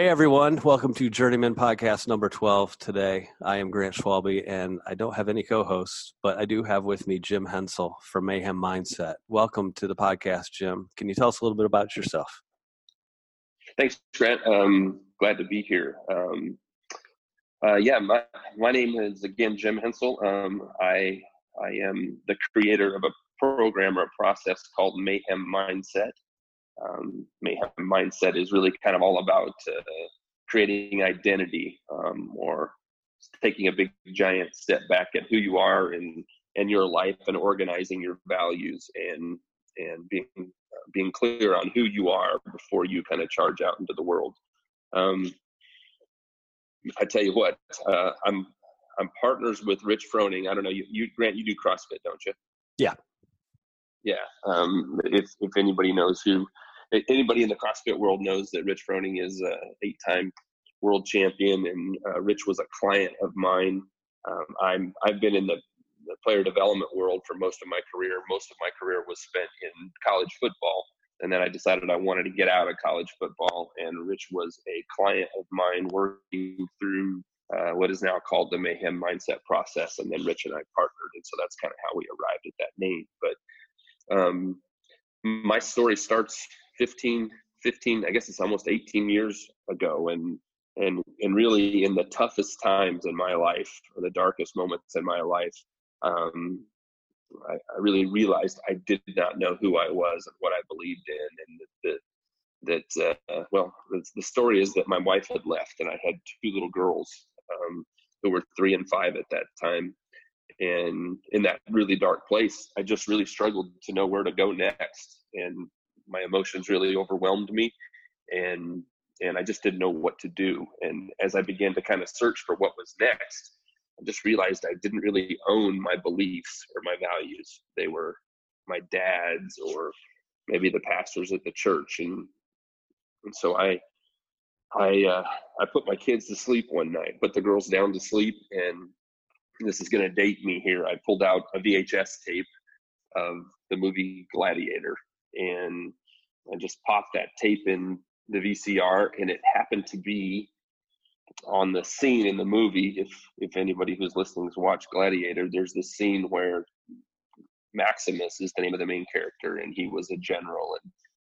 Hey everyone, welcome to Journeyman Podcast number 12 today. I am Grant Schwalbe and I don't have any co-hosts, but I do have with me Jim Hensel from Mayhem Mindset. Welcome to the podcast, Jim. Can you tell us a little bit about yourself? Thanks, Grant. Um, glad to be here. Um, uh, yeah, my, my name is again Jim Hensel. Um, I I am the creator of a program or a process called Mayhem Mindset um, mayhem mindset is really kind of all about uh, creating identity um, or taking a big giant step back at who you are and and your life and organizing your values and and being uh, being clear on who you are before you kind of charge out into the world. Um, I tell you what, uh, I'm I'm partners with Rich Froning. I don't know you, you Grant, you do CrossFit, don't you? Yeah. Yeah. Um, if if anybody knows who anybody in the CrossFit world knows that Rich Froning is a eight-time world champion, and uh, Rich was a client of mine. Um, I'm I've been in the, the, player development world for most of my career. Most of my career was spent in college football, and then I decided I wanted to get out of college football. And Rich was a client of mine working through uh, what is now called the Mayhem Mindset process, and then Rich and I partnered, and so that's kind of how we arrived at that name. But um, my story starts 15, 15, I guess it's almost 18 years ago. And, and, and really in the toughest times in my life, or the darkest moments in my life, um, I, I, really realized I did not know who I was and what I believed in. And that, that, uh, well, the, the, story is that my wife had left and I had two little girls um, who were three and five at that time. And in that really dark place, I just really struggled to know where to go next. And my emotions really overwhelmed me and and I just didn't know what to do. And as I began to kind of search for what was next, I just realized I didn't really own my beliefs or my values. They were my dad's or maybe the pastors at the church. And and so I I uh, I put my kids to sleep one night, put the girls down to sleep, and this is going to date me here. I pulled out a VHS tape of the movie Gladiator, and I just popped that tape in the VCR, and it happened to be on the scene in the movie. If if anybody who's listening has watched Gladiator, there's this scene where Maximus is the name of the main character, and he was a general, and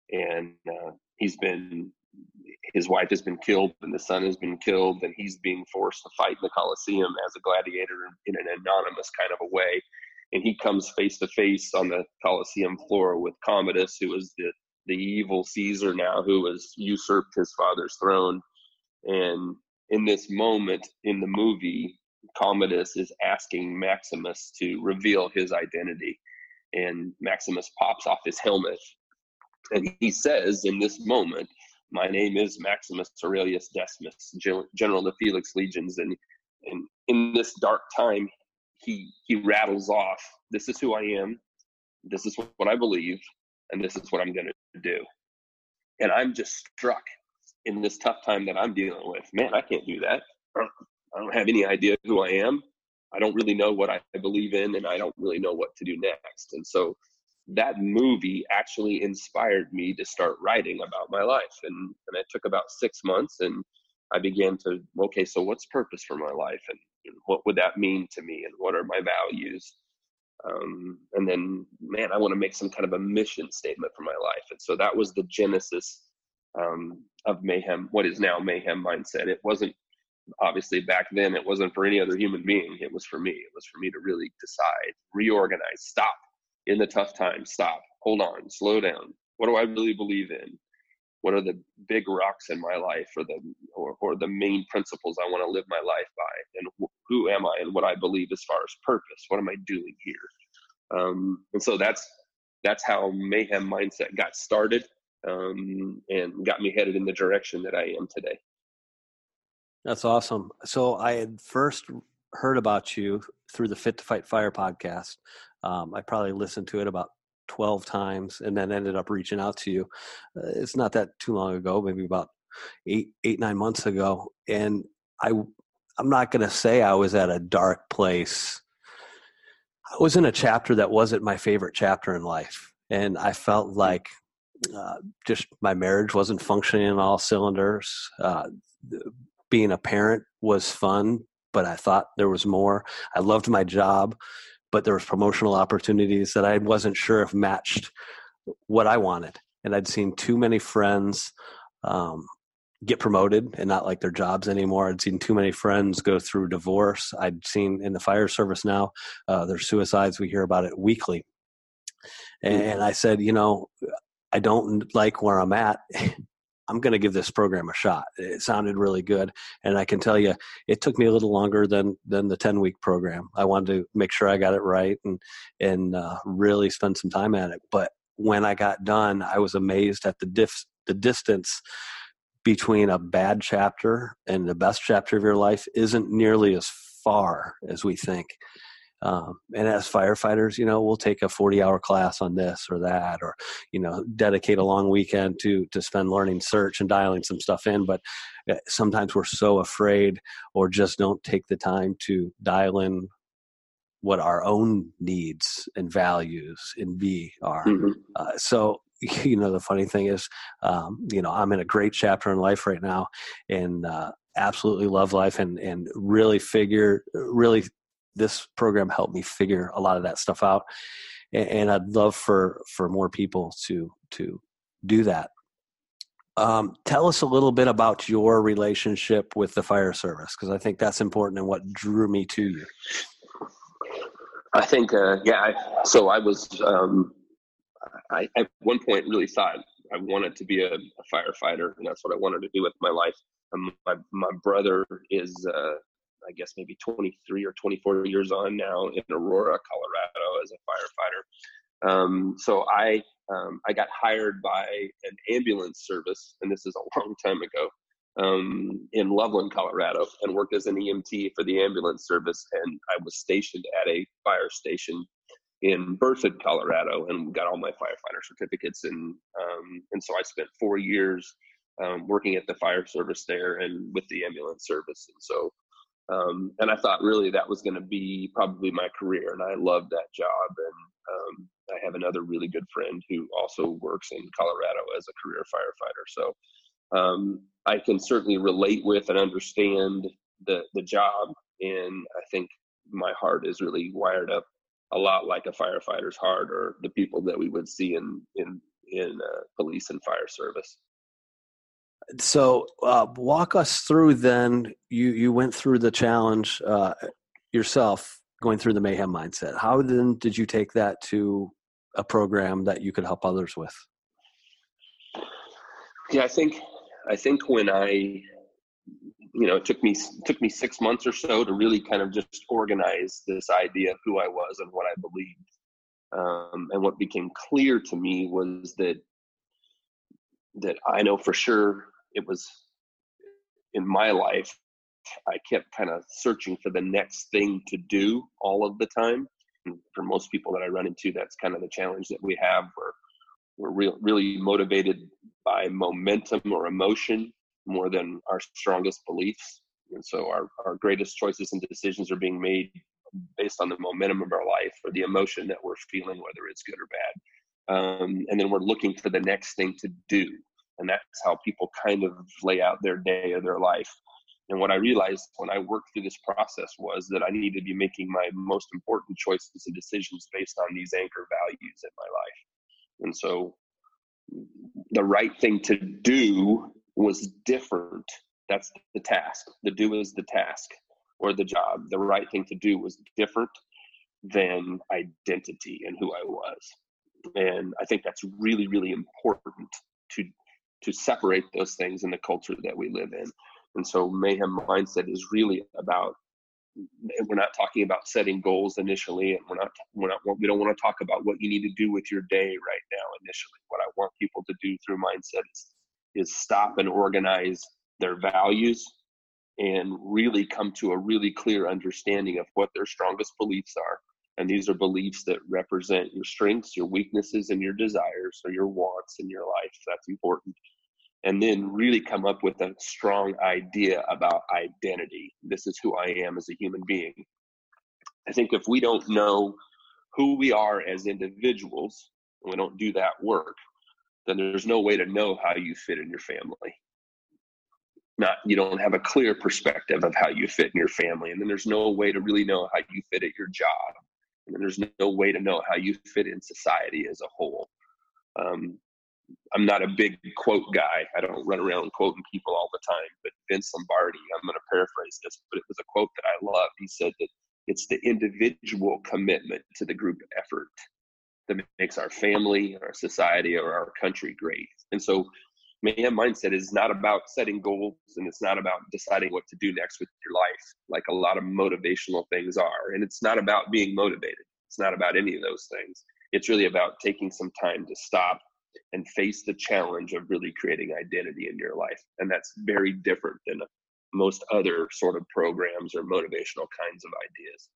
and uh, he's been his wife has been killed, and the son has been killed, and he's being forced to fight in the Colosseum as a gladiator in an anonymous kind of a way. And he comes face to face on the Colosseum floor with Commodus, who is the the evil Caesar now who has usurped his father's throne. And in this moment in the movie, Commodus is asking Maximus to reveal his identity. And Maximus pops off his helmet. And he says, in this moment, my name is Maximus Aurelius Decimus, general of the Felix legions. And, and in this dark time, he, he rattles off, This is who I am. This is what I believe and this is what I'm going to do. And I'm just struck in this tough time that I'm dealing with. Man, I can't do that. I don't have any idea who I am. I don't really know what I believe in, and I don't really know what to do next. And so that movie actually inspired me to start writing about my life. And, and it took about six months, and I began to, okay, so what's purpose for my life? And, and what would that mean to me? And what are my values? Um, and then man i want to make some kind of a mission statement for my life. And so that was the genesis um, of mayhem what is now mayhem mindset. It wasn't obviously back then it wasn't for any other human being. It was for me. It was for me to really decide reorganize stop in the tough times stop hold on slow down. What do i really believe in what are the big rocks in my life or the or, or the main principles i want to live my life by? And wh- who am i and what i believe as far as purpose? What am i doing here? Um, and so that's that's how mayhem mindset got started um, and got me headed in the direction that i am today. That's awesome. So i had first heard about you through the fit to fight fire podcast. Um, i probably listened to it about 12 times and then ended up reaching out to you. Uh, it's not that too long ago, maybe about eight, eight, nine months ago. And I, I'm not going to say I was at a dark place. I was in a chapter that wasn't my favorite chapter in life. And I felt like uh, just my marriage wasn't functioning in all cylinders. Uh, being a parent was fun, but I thought there was more. I loved my job, but there was promotional opportunities that I wasn't sure if matched what I wanted. And I'd seen too many friends um, get promoted and not like their jobs anymore. I'd seen too many friends go through divorce. I'd seen in the fire service now, uh, there's suicides. We hear about it weekly. And I said, you know, I don't like where I'm at. I'm going to give this program a shot. It sounded really good, and I can tell you, it took me a little longer than than the 10 week program. I wanted to make sure I got it right and and uh, really spend some time at it. But when I got done, I was amazed at the diff, the distance between a bad chapter and the best chapter of your life isn't nearly as far as we think. Um, and as firefighters, you know, we'll take a 40 hour class on this or that, or, you know, dedicate a long weekend to, to spend learning search and dialing some stuff in. But uh, sometimes we're so afraid or just don't take the time to dial in what our own needs and values and be are. Mm-hmm. Uh, so you know the funny thing is um, you know i'm in a great chapter in life right now and uh, absolutely love life and and really figure really this program helped me figure a lot of that stuff out and, and i'd love for for more people to to do that um, tell us a little bit about your relationship with the fire service because i think that's important and what drew me to you i think uh, yeah I, so i was um, I at one point really thought I wanted to be a, a firefighter, and that's what I wanted to do with my life. My my brother is, uh, I guess, maybe 23 or 24 years on now in Aurora, Colorado, as a firefighter. Um, so I um, I got hired by an ambulance service, and this is a long time ago, um, in Loveland, Colorado, and worked as an EMT for the ambulance service. And I was stationed at a fire station in Berthoud, Colorado, and got all my firefighter certificates. And um, and so I spent four years um, working at the fire service there and with the ambulance service. And so um, and I thought really that was going to be probably my career, and I loved that job. And um, I have another really good friend who also works in Colorado as a career firefighter. So um, I can certainly relate with and understand the the job, and I think my heart is really wired up a lot like a firefighter's heart or the people that we would see in in in uh, police and fire service. So, uh, walk us through. Then you you went through the challenge uh, yourself, going through the mayhem mindset. How then did you take that to a program that you could help others with? Yeah, I think I think when I you know, it took me took me six months or so to really kind of just organize this idea of who I was and what I believed. Um, and what became clear to me was that that I know for sure it was in my life. I kept kind of searching for the next thing to do all of the time. And for most people that I run into, that's kind of the challenge that we have. Where we're real, really motivated by momentum or emotion more than our strongest beliefs. And so our, our greatest choices and decisions are being made based on the momentum of our life or the emotion that we're feeling, whether it's good or bad. Um, and then we're looking for the next thing to do. And that's how people kind of lay out their day or their life. And what I realized when I worked through this process was that I needed to be making my most important choices and decisions based on these anchor values in my life. And so the right thing to do was different. That's the task. The do is the task or the job. The right thing to do was different than identity and who I was. And I think that's really, really important to to separate those things in the culture that we live in. And so mayhem mindset is really about we're not talking about setting goals initially and we're not we're not we don't want to talk about what you need to do with your day right now initially what i want people to do through mindset is is stop and organize their values and really come to a really clear understanding of what their strongest beliefs are. And these are beliefs that represent your strengths, your weaknesses, and your desires, or your wants in your life. That's important. And then really come up with a strong idea about identity. This is who I am as a human being. I think if we don't know who we are as individuals, and we don't do that work, then there's no way to know how you fit in your family. Not you don't have a clear perspective of how you fit in your family, and then there's no way to really know how you fit at your job, and then there's no way to know how you fit in society as a whole. Um, I'm not a big quote guy. I don't run around quoting people all the time. But Vince Lombardi, I'm going to paraphrase this, but it was a quote that I love. He said that it's the individual commitment to the group effort that makes our family, our society, or our country great. And so, Mayhem Mindset is not about setting goals and it's not about deciding what to do next with your life, like a lot of motivational things are. And it's not about being motivated, it's not about any of those things. It's really about taking some time to stop and face the challenge of really creating identity in your life. And that's very different than most other sort of programs or motivational kinds of ideas.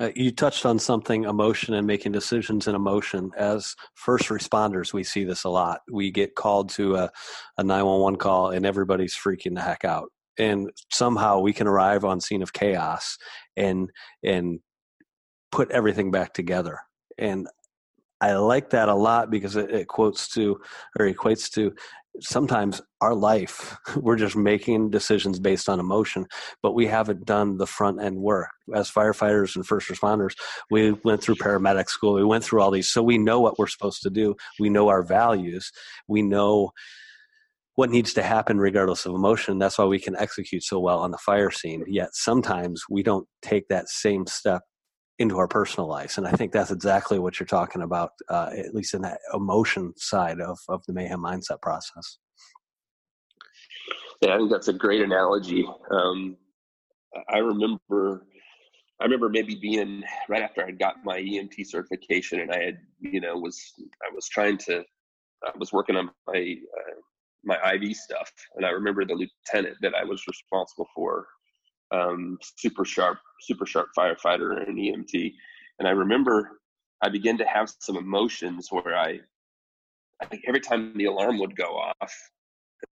Uh, you touched on something emotion and making decisions in emotion. As first responders, we see this a lot. We get called to a, a 911 call and everybody's freaking the heck out. And somehow we can arrive on scene of chaos and and put everything back together. And I like that a lot because it, it quotes to or equates to sometimes our life we're just making decisions based on emotion but we haven't done the front end work. As firefighters and first responders we went through paramedic school we went through all these so we know what we're supposed to do we know our values we know what needs to happen regardless of emotion that's why we can execute so well on the fire scene. Yet sometimes we don't take that same step into our personal lives. And I think that's exactly what you're talking about, uh, at least in that emotion side of, of the mayhem mindset process. Yeah, I think that's a great analogy. Um, I remember, I remember maybe being right after I got my EMT certification, and I had, you know, was I was trying to, I was working on my uh, my IV stuff, and I remember the lieutenant that I was responsible for um, super sharp, super sharp firefighter and EMT. And I remember I began to have some emotions where I, I think every time the alarm would go off,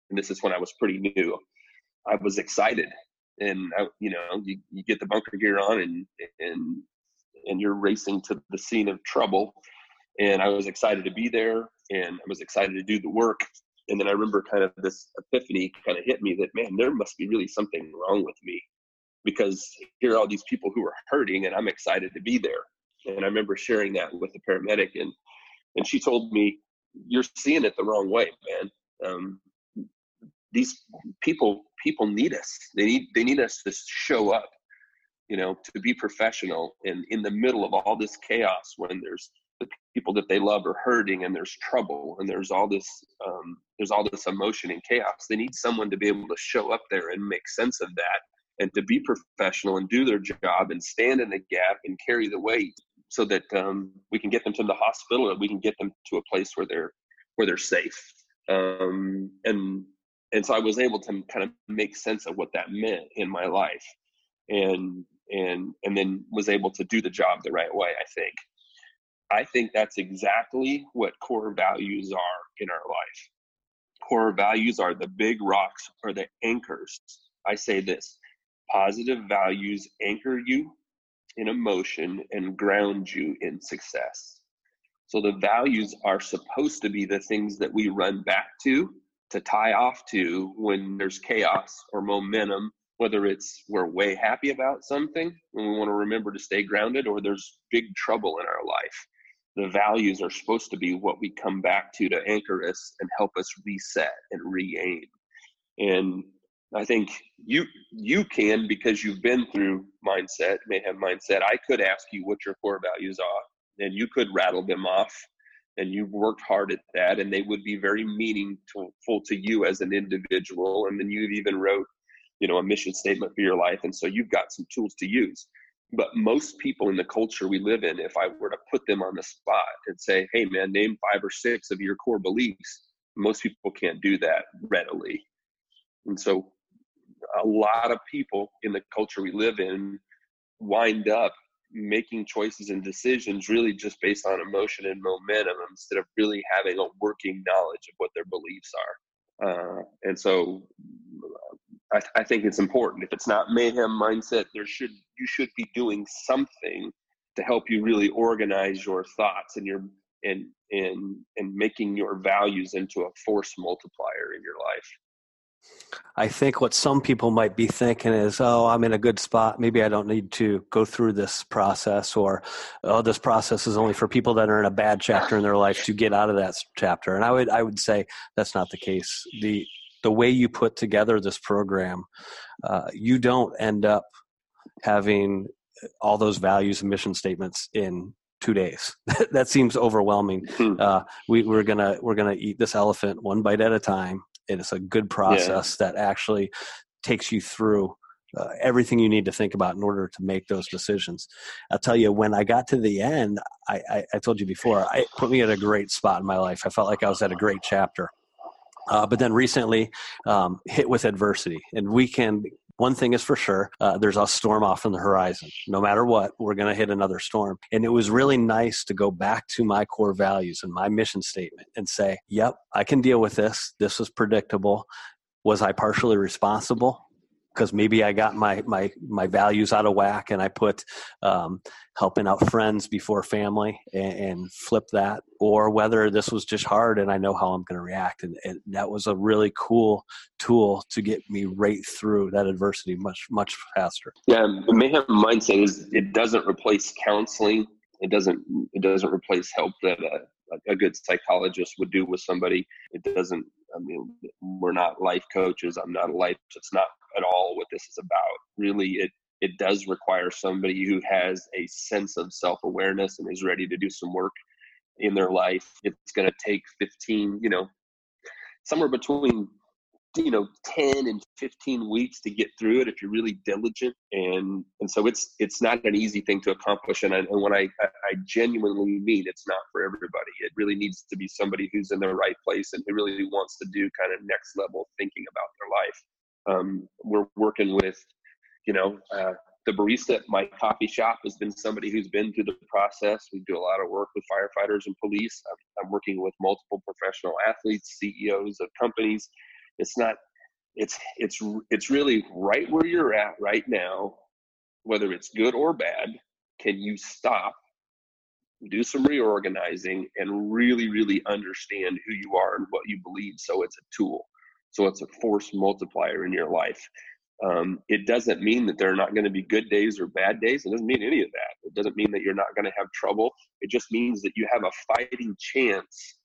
and this is when I was pretty new, I was excited. And I, you know, you, you get the bunker gear on and and and you're racing to the scene of trouble. And I was excited to be there, and I was excited to do the work. And then I remember kind of this epiphany kind of hit me that man, there must be really something wrong with me because here are all these people who are hurting and I'm excited to be there. And I remember sharing that with the paramedic and and she told me, You're seeing it the wrong way, man. Um, these people people need us. They need they need us to show up, you know, to be professional and in the middle of all this chaos when there's the people that they love are hurting and there's trouble and there's all this um, there's all this emotion and chaos they need someone to be able to show up there and make sense of that and to be professional and do their job and stand in the gap and carry the weight so that um, we can get them to the hospital and we can get them to a place where they're where they're safe. Um, and and so I was able to kind of make sense of what that meant in my life and and and then was able to do the job the right way I think. I think that's exactly what core values are in our life. Core values are the big rocks or the anchors. I say this Positive values anchor you in emotion and ground you in success. So the values are supposed to be the things that we run back to, to tie off to when there's chaos or momentum, whether it's we're way happy about something and we want to remember to stay grounded, or there's big trouble in our life. The values are supposed to be what we come back to to anchor us and help us reset and re aim. And I think you you can because you've been through mindset, mayhem mindset. I could ask you what your core values are, and you could rattle them off, and you've worked hard at that, and they would be very meaningful to you as an individual. And then you've even wrote, you know, a mission statement for your life, and so you've got some tools to use. But most people in the culture we live in, if I were to put them on the spot and say, "Hey, man, name five or six of your core beliefs," most people can't do that readily. And so a lot of people in the culture we live in wind up making choices and decisions really just based on emotion and momentum instead of really having a working knowledge of what their beliefs are. Uh, and so I, I, think it's important. If it's not mayhem mindset, there should you should be doing something to help you really organize your thoughts and your and and and making your values into a force multiplier in your life I think what some people might be thinking is, oh, I'm in a good spot. Maybe I don't need to go through this process, or oh, this process is only for people that are in a bad chapter in their life to get out of that chapter. And I would I would say that's not the case. the The way you put together this program, uh, you don't end up having all those values and mission statements in two days. that seems overwhelming. Hmm. Uh, we, we're gonna we're gonna eat this elephant one bite at a time it's a good process yeah. that actually takes you through uh, everything you need to think about in order to make those decisions. I'll tell you, when I got to the end, I, I, I told you before, it put me at a great spot in my life. I felt like I was at a great chapter. Uh, but then recently, um, hit with adversity, and we can one thing is for sure uh, there's a storm off on the horizon. No matter what we're going to hit another storm. And it was really nice to go back to my core values and my mission statement and say yep i can deal with this. This was predictable. Was i partially responsible because maybe I got my my my values out of whack and I put um, helping out friends before family and, and, flip that, or whether this was just hard and I know how I'm going to react, and, and, that was a really cool tool to get me right through that adversity much much faster. Yeah, mayhem mindset is it doesn't replace counseling. It doesn't it doesn't replace help that a, a good psychologist would do with somebody. It doesn't I mean, we're not life coaches. I'm not a life. It's not at all what this is about. Really, it it does require somebody who has a sense of self awareness and is ready to do some work in their life. It's going to take 15, you know, somewhere between you know 10 and 15 weeks to get through it if you're really diligent and and so it's it's not an easy thing to accomplish and, I, and when I, I genuinely mean it's not for everybody it really needs to be somebody who's in the right place and who really wants to do kind of next level thinking about their life um, we're working with you know uh, the barista at my coffee shop has been somebody who's been through the process. We do a lot of work with firefighters and police. I'm, I'm working with multiple professional athletes, CEOs of companies, it's not it's it's it's really right where you're at right now whether it's good or bad can you stop do some reorganizing and really really understand who you are and what you believe so it's a tool so it's a force multiplier in your life. Um, it doesn't mean that there are not going to be good days or bad days. It doesn't mean any of that. It doesn't mean that you're not going to have trouble. It just means that you have a fighting chance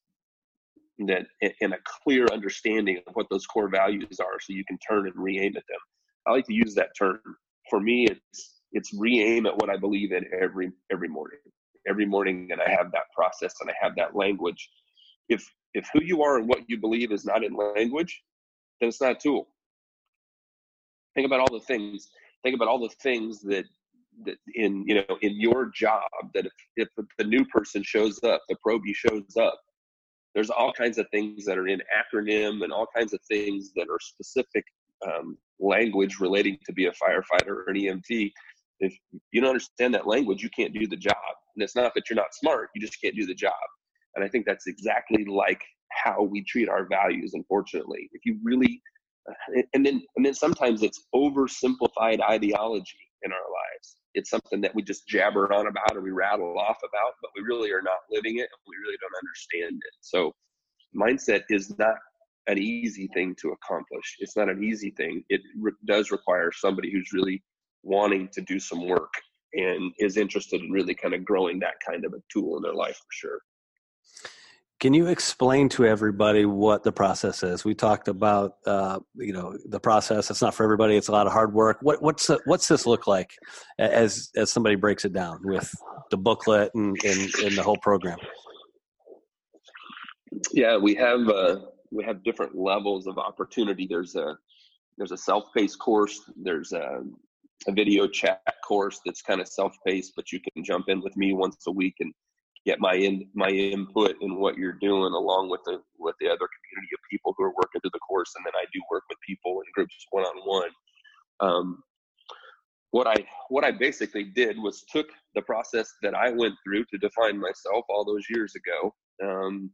that in a clear understanding of what those core values are so you can turn and re-aim at them. I like to use that term. For me it's it's re-aim at what i believe in every every morning. Every morning and i have that process and i have that language. If if who you are and what you believe is not in language then it's not a tool think about all the things think about all the things that that in you know in your job that if, if the new person shows up the probie shows up there's all kinds of things that are in acronym and all kinds of things that are specific um, language relating to be a firefighter or an EMT. If you don't understand that language, you can't do the job. And it's not that you're not smart, you just can't do the job. And I think that's exactly like how we treat our values, unfortunately. If you really, uh, and then, and then sometimes it's oversimplified ideology in our lives it's something that we just jabber on about or we rattle off about, but we really are not living it and we really don't understand it. So, mindset is not an easy thing to accomplish. It's not an easy thing. It re- does require somebody who's really wanting to do some work and is interested in really kind of growing that kind of a tool in their life for sure. Can you explain to everybody what the process is? We talked about, uh, you know, the process. It's not for everybody. It's a lot of hard work. What, what's what's this look like as as somebody breaks it down with the booklet and and, and the whole program? Yeah, we have uh, we have different levels of opportunity. There's a there's a self-paced course. There's a, a video chat course that's kind of self-paced, but you can jump in with me once a week and get my in my input in what you're doing along with the with the other community of people who are working through the course and then I do work with people in groups one on one what I what I basically did was took the process that I went through to define myself all those years ago um,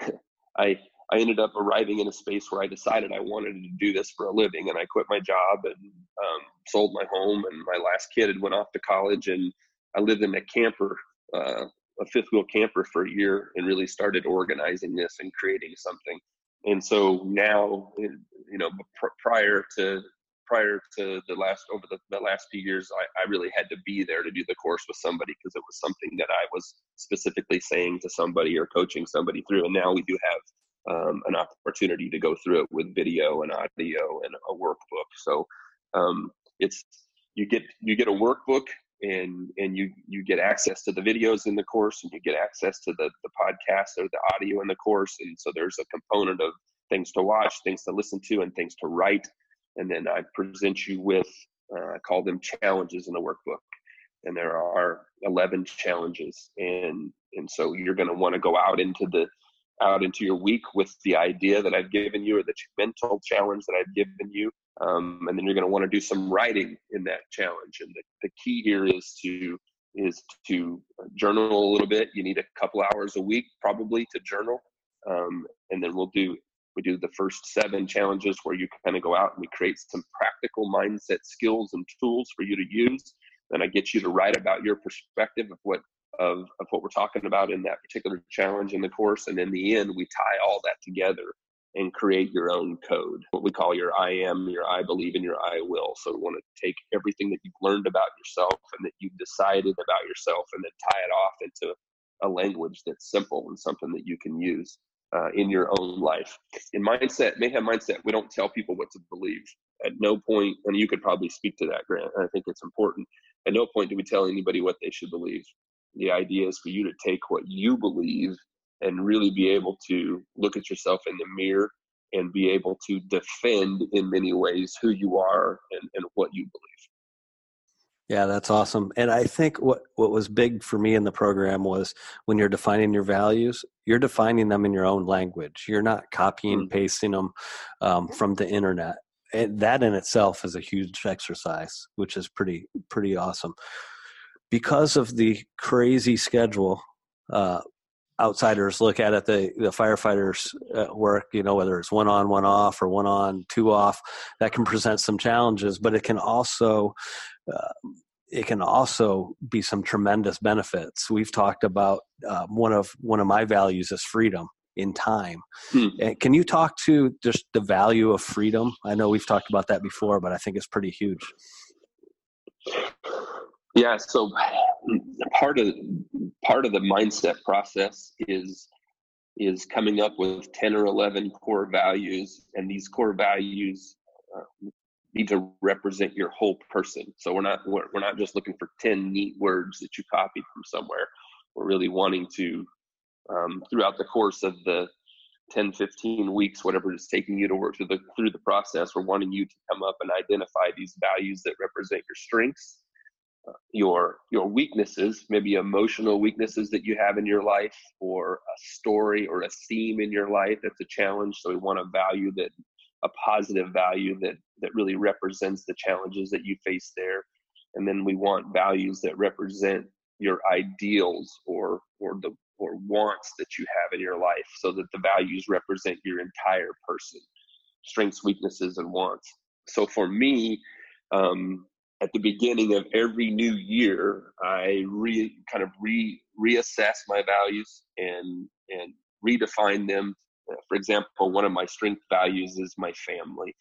I I ended up arriving in a space where I decided I wanted to do this for a living, and I quit my job and um, sold my home. And my last kid had went off to college, and I lived in a camper uh, a fifth wheel camper for a year and really started organizing this and creating something. And so now, you know, pr- prior to prior to the last over the, the last few years, I, I really had to be there to do the course with somebody because it was something that I was specifically saying to somebody or coaching somebody through. And now we do have um, an opportunity to go through it with video and audio and a workbook. So um, it's you get you get a workbook and and you you get access to the videos in the course and you get access to the the podcast or the audio in the course and so there's a component of things to watch things to listen to and things to write. And then i present you with uh, i call them challenges in the workbook. And there are 11 challenges and and so you're going to want to go out into the out into your week with the idea that i've given you or the mental challenge that i've given you um, and then you're going to want to do some writing in that challenge. And the, the key here is to is to journal a little bit. You need a couple hours a week probably to journal. Um, and then we'll do we do the first seven challenges where you kind of go out and we create some practical mindset skills and tools for you to use. And i get you to write about your perspective of what of, of what we're talking about in that particular challenge in the course. And in the end we tie all that together and create your own code, what we call your I am, your I believe, and your I will. So we want to take everything that you've learned about yourself and that you've decided about yourself and then tie it off into a language that's simple and something that you can use uh, in your own life. In mindset, mayhem mindset, we don't tell people what to believe. At no point, and you could probably speak to that, Grant. I think it's important. At no point do we tell anybody what they should believe. The idea is for you to take what you believe and really be able to look at yourself in the mirror and be able to defend in many ways who you are and, and what you believe. Yeah, that's awesome. And I think what, what was big for me in the program was when you're defining your values, you're defining them in your own language. You're not copying and mm. pasting them um, from the internet. And that in itself is a huge exercise, which is pretty pretty awesome. Because of the crazy schedule, uh, outsiders look at it, the the firefighters uh, work, you know, whether it's one on, one off, or one on, two off, that can present some challenges, but it can also uh, it can also be some tremendous benefits. We've talked about uh, one of one of my values is freedom in time. Hmm. Can you talk to just the value of freedom? I know we've talked about that before, but I think it's pretty huge. Yeah, so part of part of the mindset process is is coming up with 10 or 11 core values and these core values uh, need to represent your whole person. So we're not we're, we're not just looking for 10 neat words that you copied from somewhere. We're really wanting to um, throughout the course of the 10 15 weeks whatever it's taking you to work through the through the process we're wanting you to come up and identify these values that represent your strengths your your weaknesses maybe emotional weaknesses that you have in your life or a story or a theme in your life that's a challenge. So we want a value that a positive value that that really represents the challenges that you face there. And then we want values that represent your ideals or or the or wants that you have in your life so that the values represent your entire person strengths weaknesses and wants. So for me um, at the beginning of every new year, I re kind of re reassess my values and and redefine them. Uh, for example, one of my strength values is my family,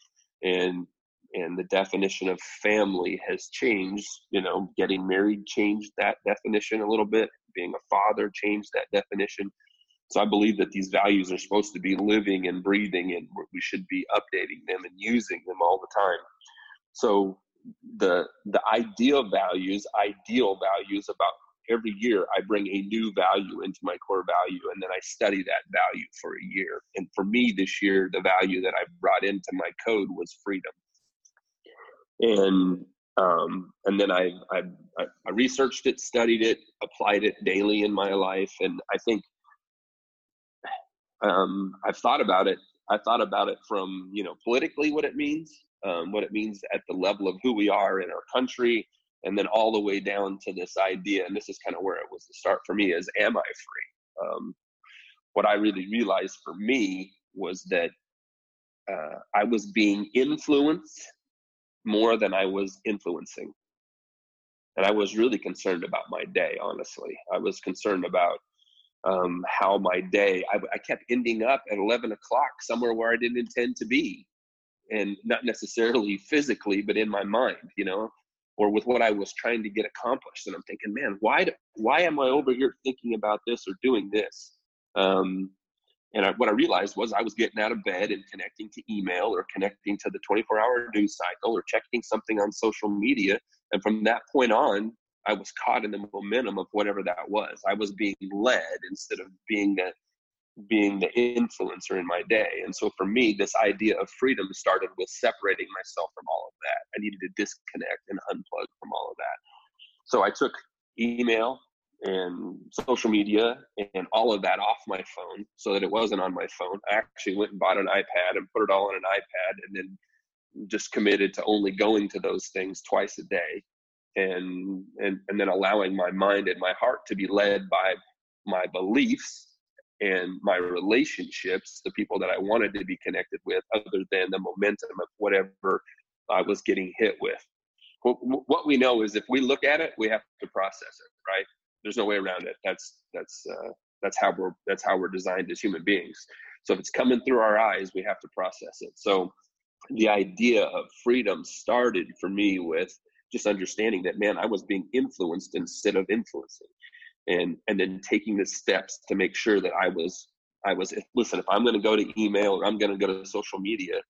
and and the definition of family has changed. You know, getting married changed that definition a little bit. Being a father changed that definition. So I believe that these values are supposed to be living and breathing, and we should be updating them and using them all the time. So the the ideal values, ideal values about every year I bring a new value into my core value and then I study that value for a year. And for me this year, the value that I brought into my code was freedom. And um, and then I, I I researched it, studied it, applied it daily in my life, and I think um, I've thought about it. I thought about it from you know politically what it means, um, what it means at the level of who we are in our country, and then all the way down to this idea. And this is kind of where it was the start for me: is am I free? Um, what I really realized for me was that uh, I was being influenced more than I was influencing. and I was really concerned about my day. Honestly, I was concerned about um, how my day. I, I kept ending up at eleven o'clock somewhere where I didn't intend to be, and not necessarily physically, but in my mind. You know, or with what I was trying to get accomplished. And I'm thinking, man, why do, why am I over here thinking about this or doing this? Um, and I, what I realized was I was getting out of bed and connecting to email or connecting to the 24 hour news cycle or checking something on social media. And from that point on, I was caught in the momentum of whatever that was. I was being led instead of being the being the influencer in my day. And so for me, this idea of freedom started with separating myself from all of that. I needed to disconnect and unplug from all of that. So I took email and social media and all of that off my phone so that it wasn't on my phone. I actually went and bought an iPad and put it all on an iPad and then just committed to only going to those things twice a day and and and then allowing my mind and my heart to be led by my beliefs and my relationships, the people that I wanted to be connected with, other than the momentum of whatever I was getting hit with. What we know is if we look at it, we have to process it, right? There's no way around it. That's that's uh, that's how we're that's how we're designed as human beings. So if it's coming through our eyes, we have to process it. So the idea of freedom started for me with just understanding that man, I was being influenced instead of influencing and and then taking the steps to make sure that I was I was listen if I'm going to go to email or I'm going to go to social media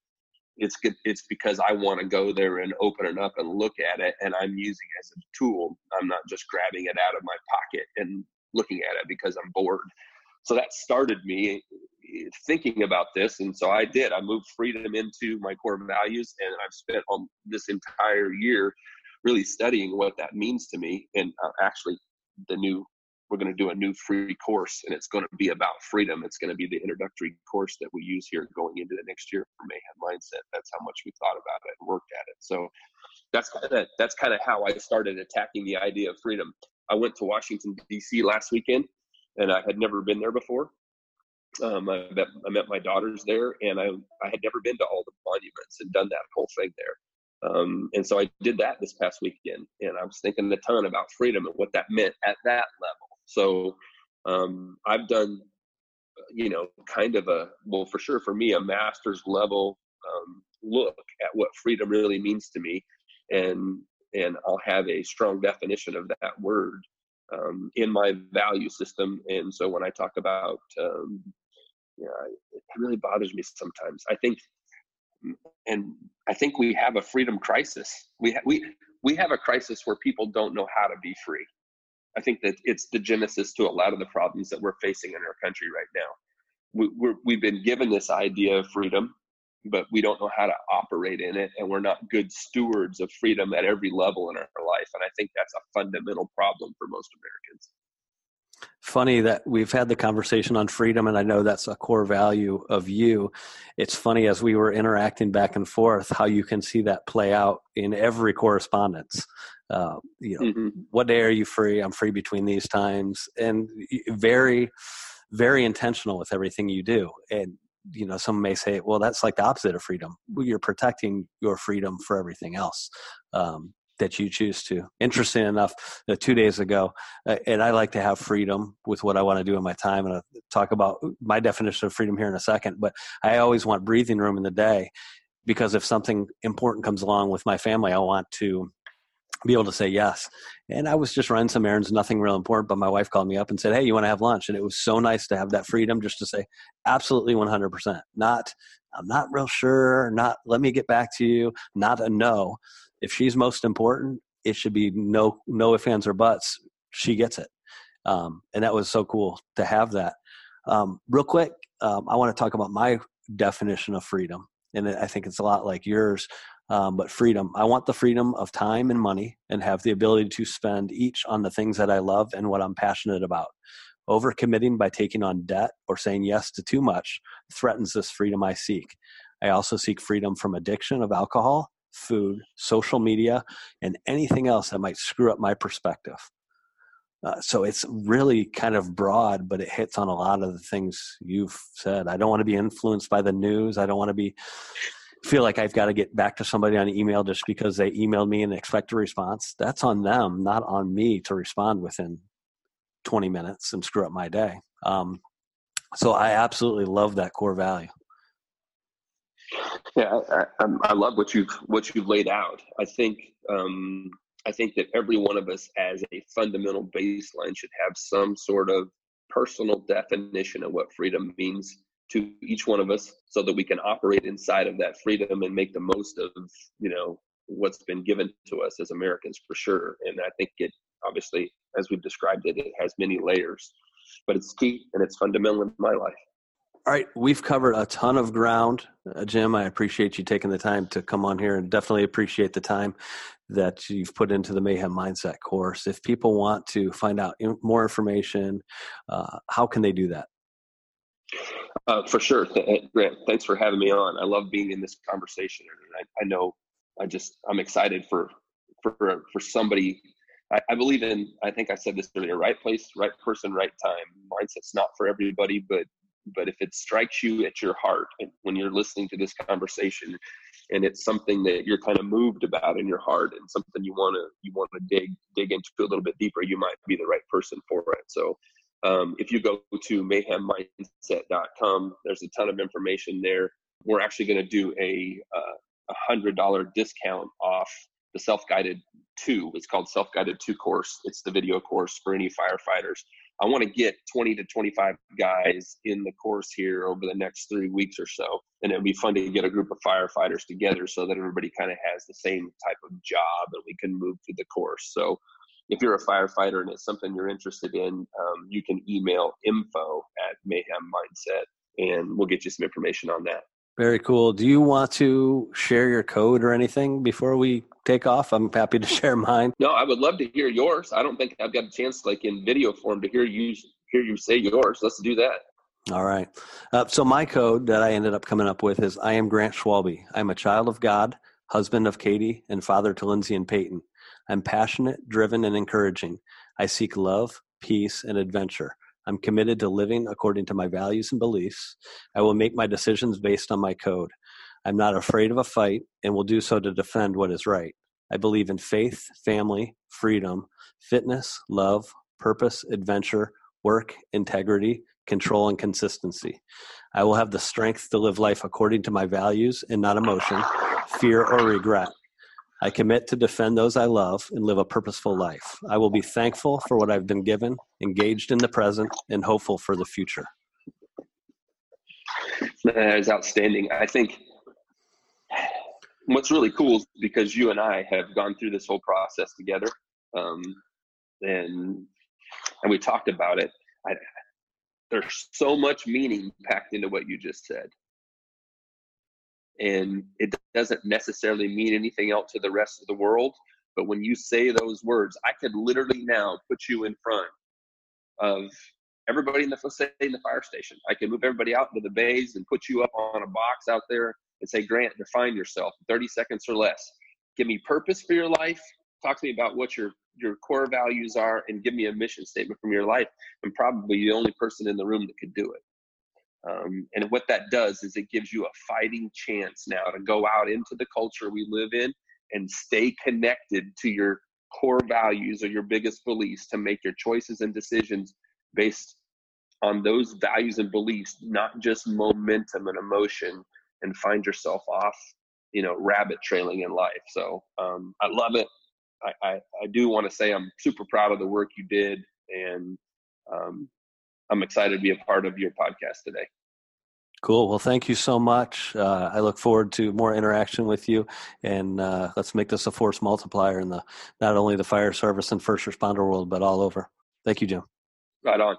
it's good it's because I want to go there and open it up and look at it and I'm using it as a tool. I'm not just grabbing it out of my pocket and looking at it because I'm bored. So that started me eh, thinking about this and so I did. I moved freedom into my core values and I've spent on this entire year really studying what that means to me and uh, actually the new we're going to do a new free course and it's going to be about freedom. It's going to be the introductory course that we use here going into the next year for mayhem mindset. That's how much we thought about it and worked at it. So that's kind of that's kind of how i started attacking the idea of freedom. I went to washington d.c last weekend and i had never been there before. Um, I, met, I met my daughters there and I, I had never been to all the monuments and done that whole thing there. Um, and so I did that this past weekend, and I was thinking a ton about freedom and what that meant at that level. So um, I've done, you know, kind of a well, for sure for me, a master's level um, look at what freedom really means to me, and and I'll have a strong definition of that word um, in my value system. And so when I talk about, um, yeah, it really bothers me sometimes. I think, and I think we have a freedom crisis. We ha- we we have a crisis where people don't know how to be free. I think that it's the genesis to a lot of the problems that we're facing in our country right now. We, we're, we've been given this idea of freedom, but we don't know how to operate in it, and we're not good stewards of freedom at every level in our life. And I think that's a fundamental problem for most Americans. Funny that we've had the conversation on freedom, and I know that's a core value of you. It's funny as we were interacting back and forth how you can see that play out in every correspondence uh, you know mm-hmm. what day are you free? I'm free between these times. And very very intentional with everything you do. And you know some may say well that's like the opposite of freedom. You're protecting your freedom for everything else um, that you choose to. Interesting enough uh, two days ago uh, and i like to have freedom with what i want to do in my time and i'll talk about my definition of freedom here in a second but i always want breathing room in the day because if something important comes along with my family i want to be able to say yes. And I was just running some errands, nothing real important, but my wife called me up and said, Hey, you want to have lunch? And it was so nice to have that freedom just to say, absolutely 100%. Not, I'm not real sure, not, let me get back to you, not a no. If she's most important, it should be no, no ifs, ands, or buts. She gets it. Um, and that was so cool to have that. Um, real quick, um, I want to talk about my definition of freedom. And I think it's a lot like yours um, but freedom. I want the freedom of time and money and have the ability to spend each on the things that I love and what I'm passionate about. Overcommitting by taking on debt or saying yes to too much threatens this freedom I seek. I also seek freedom from addiction of alcohol, food, social media, and anything else that might screw up my perspective. Uh, so it's really kind of broad, but it hits on a lot of the things you've said. I don't want to be influenced by the news. I don't want to be feel like I've got to get back to somebody on email just because they emailed me and expect a response, that's on them, not on me to respond within 20 minutes and screw up my day. Um, so I absolutely love that core value. Yeah, I, I, I, love what you've what you've laid out. I think um, I think that every one of us, as a fundamental baseline, should have some sort of personal definition of what freedom means to each one of us, so that we can operate inside of that freedom and make the most of you know what's been given to us as Americans for sure. And I think it obviously, as we've described it, it has many layers, but it's key and it's fundamental in my life. All right, we've covered a ton of ground, uh, Jim. I appreciate you taking the time to come on here, and definitely appreciate the time that you've put into the Mayhem Mindset course. If people want to find out more information, uh, how can they do that? Uh, for sure, Grant. Thanks for having me on. I love being in this conversation, and I, I know I just I'm excited for for for somebody I, I, believe in i think i said this earlier right place right person right time mindset's not for everybody but but if it strikes you at your heart and when you're listening to this conversation and it's something that you're kind of moved about in your heart and something you want to you want to dig dig into a little bit deeper you might be the right person for it so um, if you go to mayhemmindset.com there's a ton of information there we're actually going to do a uh, hundred dollar discount off the self-guided two it's called self-guided two course it's the video course for any firefighters I want to get 20 to 25 guys in the course here over the next three weeks or so. And it'd be fun to get a group of firefighters together so that everybody kind of has the same type of job and we can move through the course. So if you're a firefighter and it's something you're interested in, um, you can email info at Mayhem Mindset and we'll get you some information on that. Very cool. Do you want to share your code or anything before we take off? I'm happy to share mine. No, I would love to hear yours. I don't think I've got a chance, like in video form, to hear you hear you say yours. Let's do that. All right. Uh, so my code that I ended up coming up with is I am Grant Schwalbe. I'm a child of God, husband of Katie, and father to Lindsay and Peyton. I'm passionate, driven, and encouraging. I seek love, peace, and adventure. I'm committed to living according to my values and beliefs. I will make my decisions based on my code. I'm not afraid of a fight and will do so to defend what is right. I believe in faith, family, freedom, fitness, love, purpose, adventure, work, integrity, control, and consistency. I will have the strength to live life according to my values and not emotion, fear, or regret. I commit to defend those I love and live a purposeful life. I will be thankful for what I've been given, engaged in the present, and hopeful for the future. That is outstanding. I think what's really cool is because you and I have gone through this whole process together, um, and and we talked about it. I, there's so much meaning packed into what you just said and it doesn't necessarily mean anything else to the rest of the world. But when you say those words, I could literally now put you in front of everybody in the in the fire station. I could move everybody out into the bays and put you up on a box out there and say, Grant, define yourself 30 seconds or less. Give me purpose for your life. Talk to me about what your your core values are and give me a mission statement from your life. I'm probably the only person in the room that could do it. Um, and what that does is it gives you a fighting chance now to go out into the culture we live in and stay connected to your core values or your biggest beliefs to make your choices and decisions based on those values and beliefs, not just momentum and emotion, and find yourself off, you know, rabbit trailing in life. So um, I love it. I, I, I do want to say I'm super proud of the work you did, and um, I'm excited to be a part of your podcast today. Cool. Well, thank you so much. Uh, I look forward to more interaction with you, and uh, let's make this a force multiplier in the not only the fire service and first responder world, but all over. Thank you, Jim. Right on.